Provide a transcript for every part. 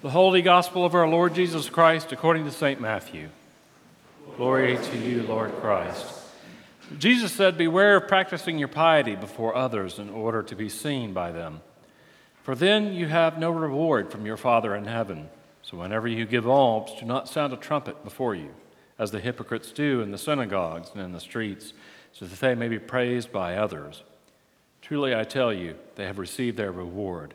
The Holy Gospel of our Lord Jesus Christ according to St. Matthew. Glory to you, Lord Christ. Jesus said, Beware of practicing your piety before others in order to be seen by them. For then you have no reward from your Father in heaven. So whenever you give alms, do not sound a trumpet before you, as the hypocrites do in the synagogues and in the streets, so that they may be praised by others. Truly I tell you, they have received their reward.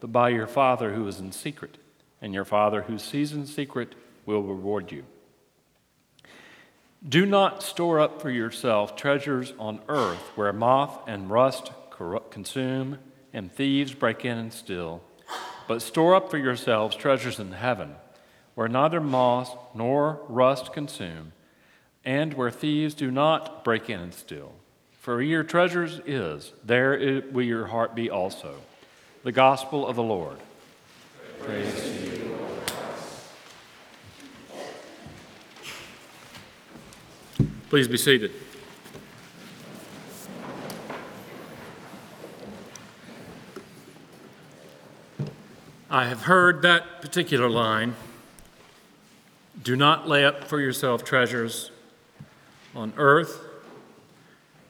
but by your Father who is in secret, and your Father who sees in secret will reward you. Do not store up for yourself treasures on earth where moth and rust corrupt, consume and thieves break in and steal, but store up for yourselves treasures in heaven where neither moth nor rust consume and where thieves do not break in and steal. For your treasures is, there will your heart be also. The Gospel of the Lord. Praise you, Lord. Please be seated. I have heard that particular line do not lay up for yourself treasures on earth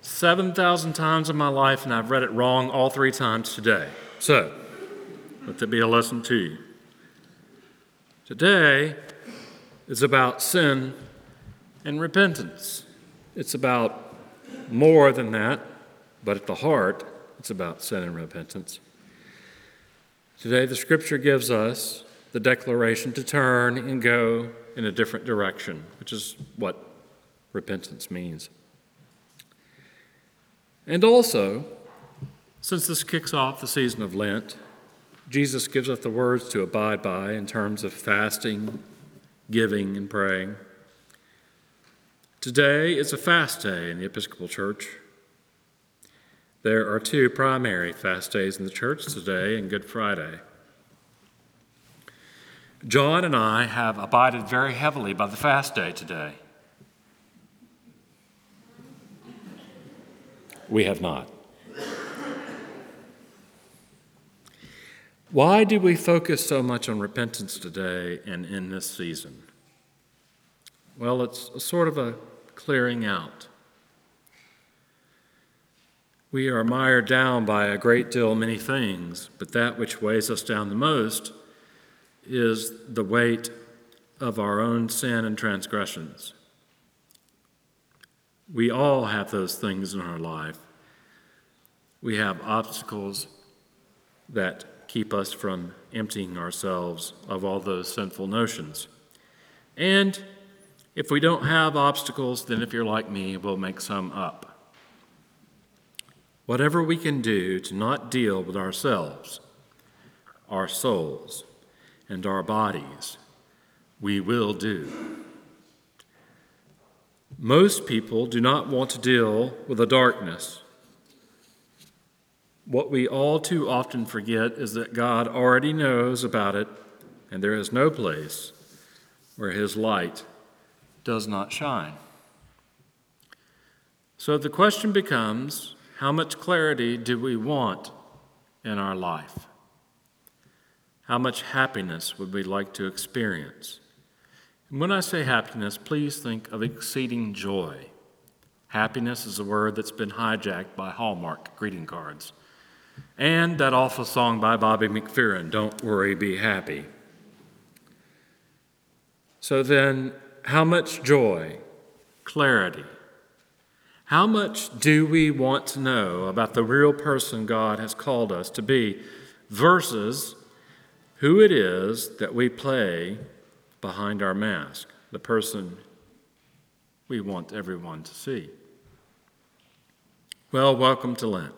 7,000 times in my life, and I've read it wrong all three times today. So, let that be a lesson to you. Today is about sin and repentance. It's about more than that, but at the heart, it's about sin and repentance. Today, the scripture gives us the declaration to turn and go in a different direction, which is what repentance means. And also, since this kicks off the season of Lent, Jesus gives us the words to abide by in terms of fasting, giving, and praying. Today is a fast day in the Episcopal Church. There are two primary fast days in the church today and Good Friday. John and I have abided very heavily by the fast day today. We have not. Why do we focus so much on repentance today and in this season? Well, it's a sort of a clearing out. We are mired down by a great deal many things, but that which weighs us down the most is the weight of our own sin and transgressions. We all have those things in our life. We have obstacles that keep us from emptying ourselves of all those sinful notions. And if we don't have obstacles, then if you're like me, we'll make some up. Whatever we can do to not deal with ourselves, our souls, and our bodies, we will do. Most people do not want to deal with the darkness what we all too often forget is that God already knows about it, and there is no place where His light does not shine. So the question becomes how much clarity do we want in our life? How much happiness would we like to experience? And when I say happiness, please think of exceeding joy. Happiness is a word that's been hijacked by Hallmark greeting cards and that awful song by Bobby McFerrin, Don't Worry, Be Happy. So then, how much joy clarity. How much do we want to know about the real person God has called us to be versus who it is that we play behind our mask, the person we want everyone to see? Well, welcome to Lent.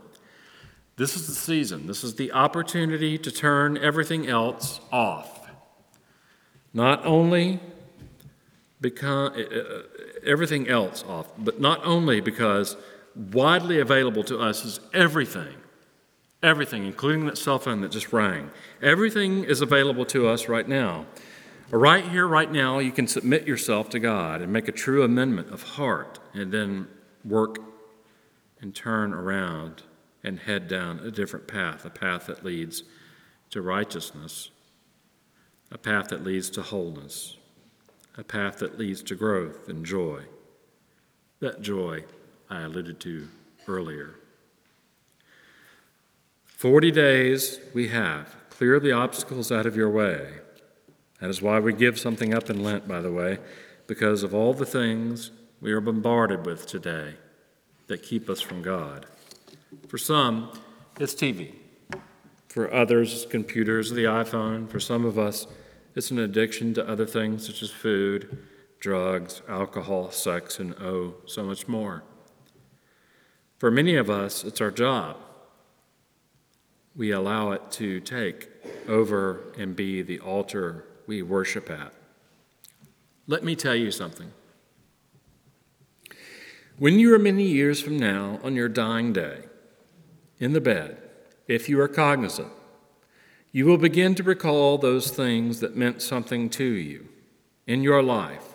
This is the season, this is the opportunity to turn everything else off. Not only because uh, everything else off, but not only because widely available to us is everything, everything, including that cell phone that just rang. Everything is available to us right now. Right here, right now, you can submit yourself to God and make a true amendment of heart and then work and turn around and head down a different path, a path that leads to righteousness, a path that leads to wholeness, a path that leads to growth and joy. That joy I alluded to earlier. Forty days we have. Clear the obstacles out of your way. That is why we give something up in Lent, by the way, because of all the things we are bombarded with today that keep us from God. For some, it's TV. For others, it's computers, the iPhone. For some of us, it's an addiction to other things such as food, drugs, alcohol, sex, and oh, so much more. For many of us, it's our job. We allow it to take over and be the altar we worship at. Let me tell you something. When you are many years from now on your dying day, in the bed, if you are cognizant, you will begin to recall those things that meant something to you in your life.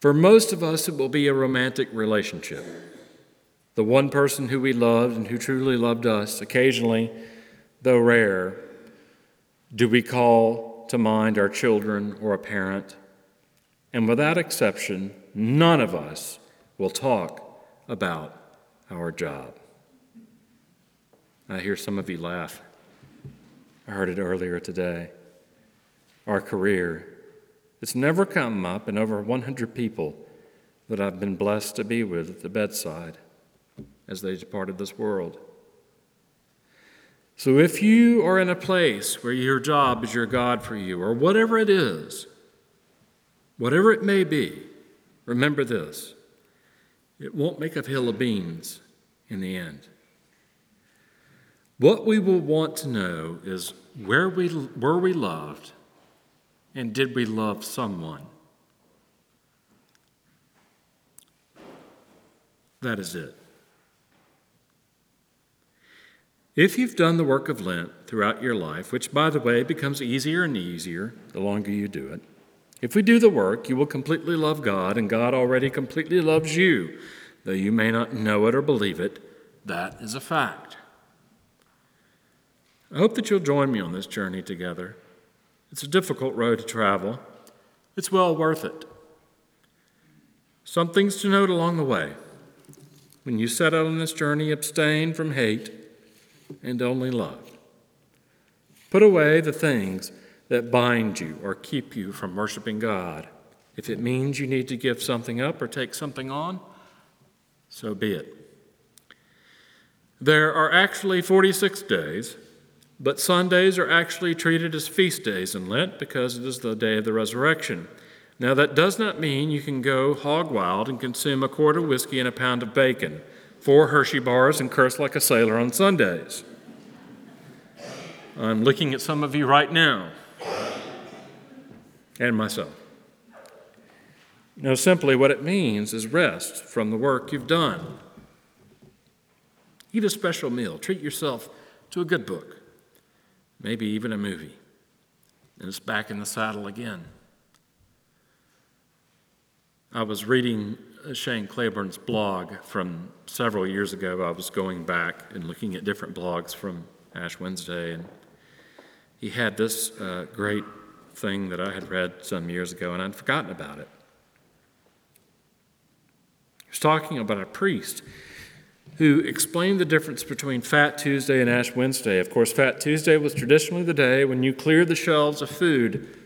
For most of us, it will be a romantic relationship. The one person who we loved and who truly loved us, occasionally, though rare, do we call to mind our children or a parent. And without exception, none of us will talk about our job. I hear some of you laugh. I heard it earlier today. Our career. It's never come up in over 100 people that I've been blessed to be with at the bedside as they departed this world. So if you are in a place where your job is your God for you, or whatever it is, whatever it may be, remember this it won't make a hill of beans in the end. What we will want to know is where we were we loved and did we love someone? That is it. If you've done the work of Lent throughout your life, which by the way becomes easier and easier the longer you do it, if we do the work, you will completely love God, and God already completely loves you. Though you may not know it or believe it, that is a fact. I hope that you'll join me on this journey together. It's a difficult road to travel, it's well worth it. Some things to note along the way. When you set out on this journey, abstain from hate and only love. Put away the things that bind you or keep you from worshiping God. If it means you need to give something up or take something on, so be it. There are actually 46 days but Sundays are actually treated as feast days in Lent because it is the day of the resurrection. Now, that does not mean you can go hog wild and consume a quart of whiskey and a pound of bacon, four Hershey bars, and curse like a sailor on Sundays. I'm looking at some of you right now, and myself. No, simply what it means is rest from the work you've done. Eat a special meal, treat yourself to a good book maybe even a movie. And it's back in the saddle again. I was reading Shane Claiborne's blog from several years ago. I was going back and looking at different blogs from Ash Wednesday, and he had this uh, great thing that I had read some years ago, and I'd forgotten about it. He was talking about a priest who explained the difference between Fat Tuesday and Ash Wednesday. Of course, Fat Tuesday was traditionally the day when you cleared the shelves of food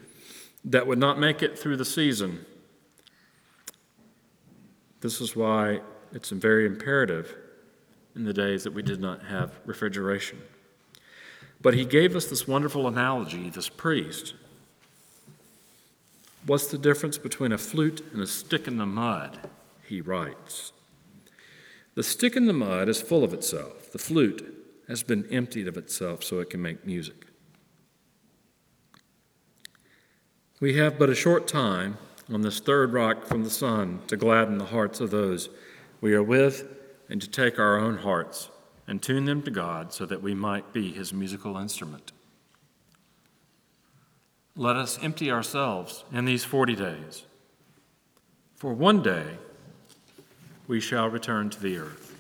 that would not make it through the season. This is why it's very imperative in the days that we did not have refrigeration. But he gave us this wonderful analogy, this priest. What's the difference between a flute and a stick in the mud? He writes. The stick in the mud is full of itself. The flute has been emptied of itself so it can make music. We have but a short time on this third rock from the sun to gladden the hearts of those we are with and to take our own hearts and tune them to God so that we might be his musical instrument. Let us empty ourselves in these 40 days, for one day we shall return to the earth.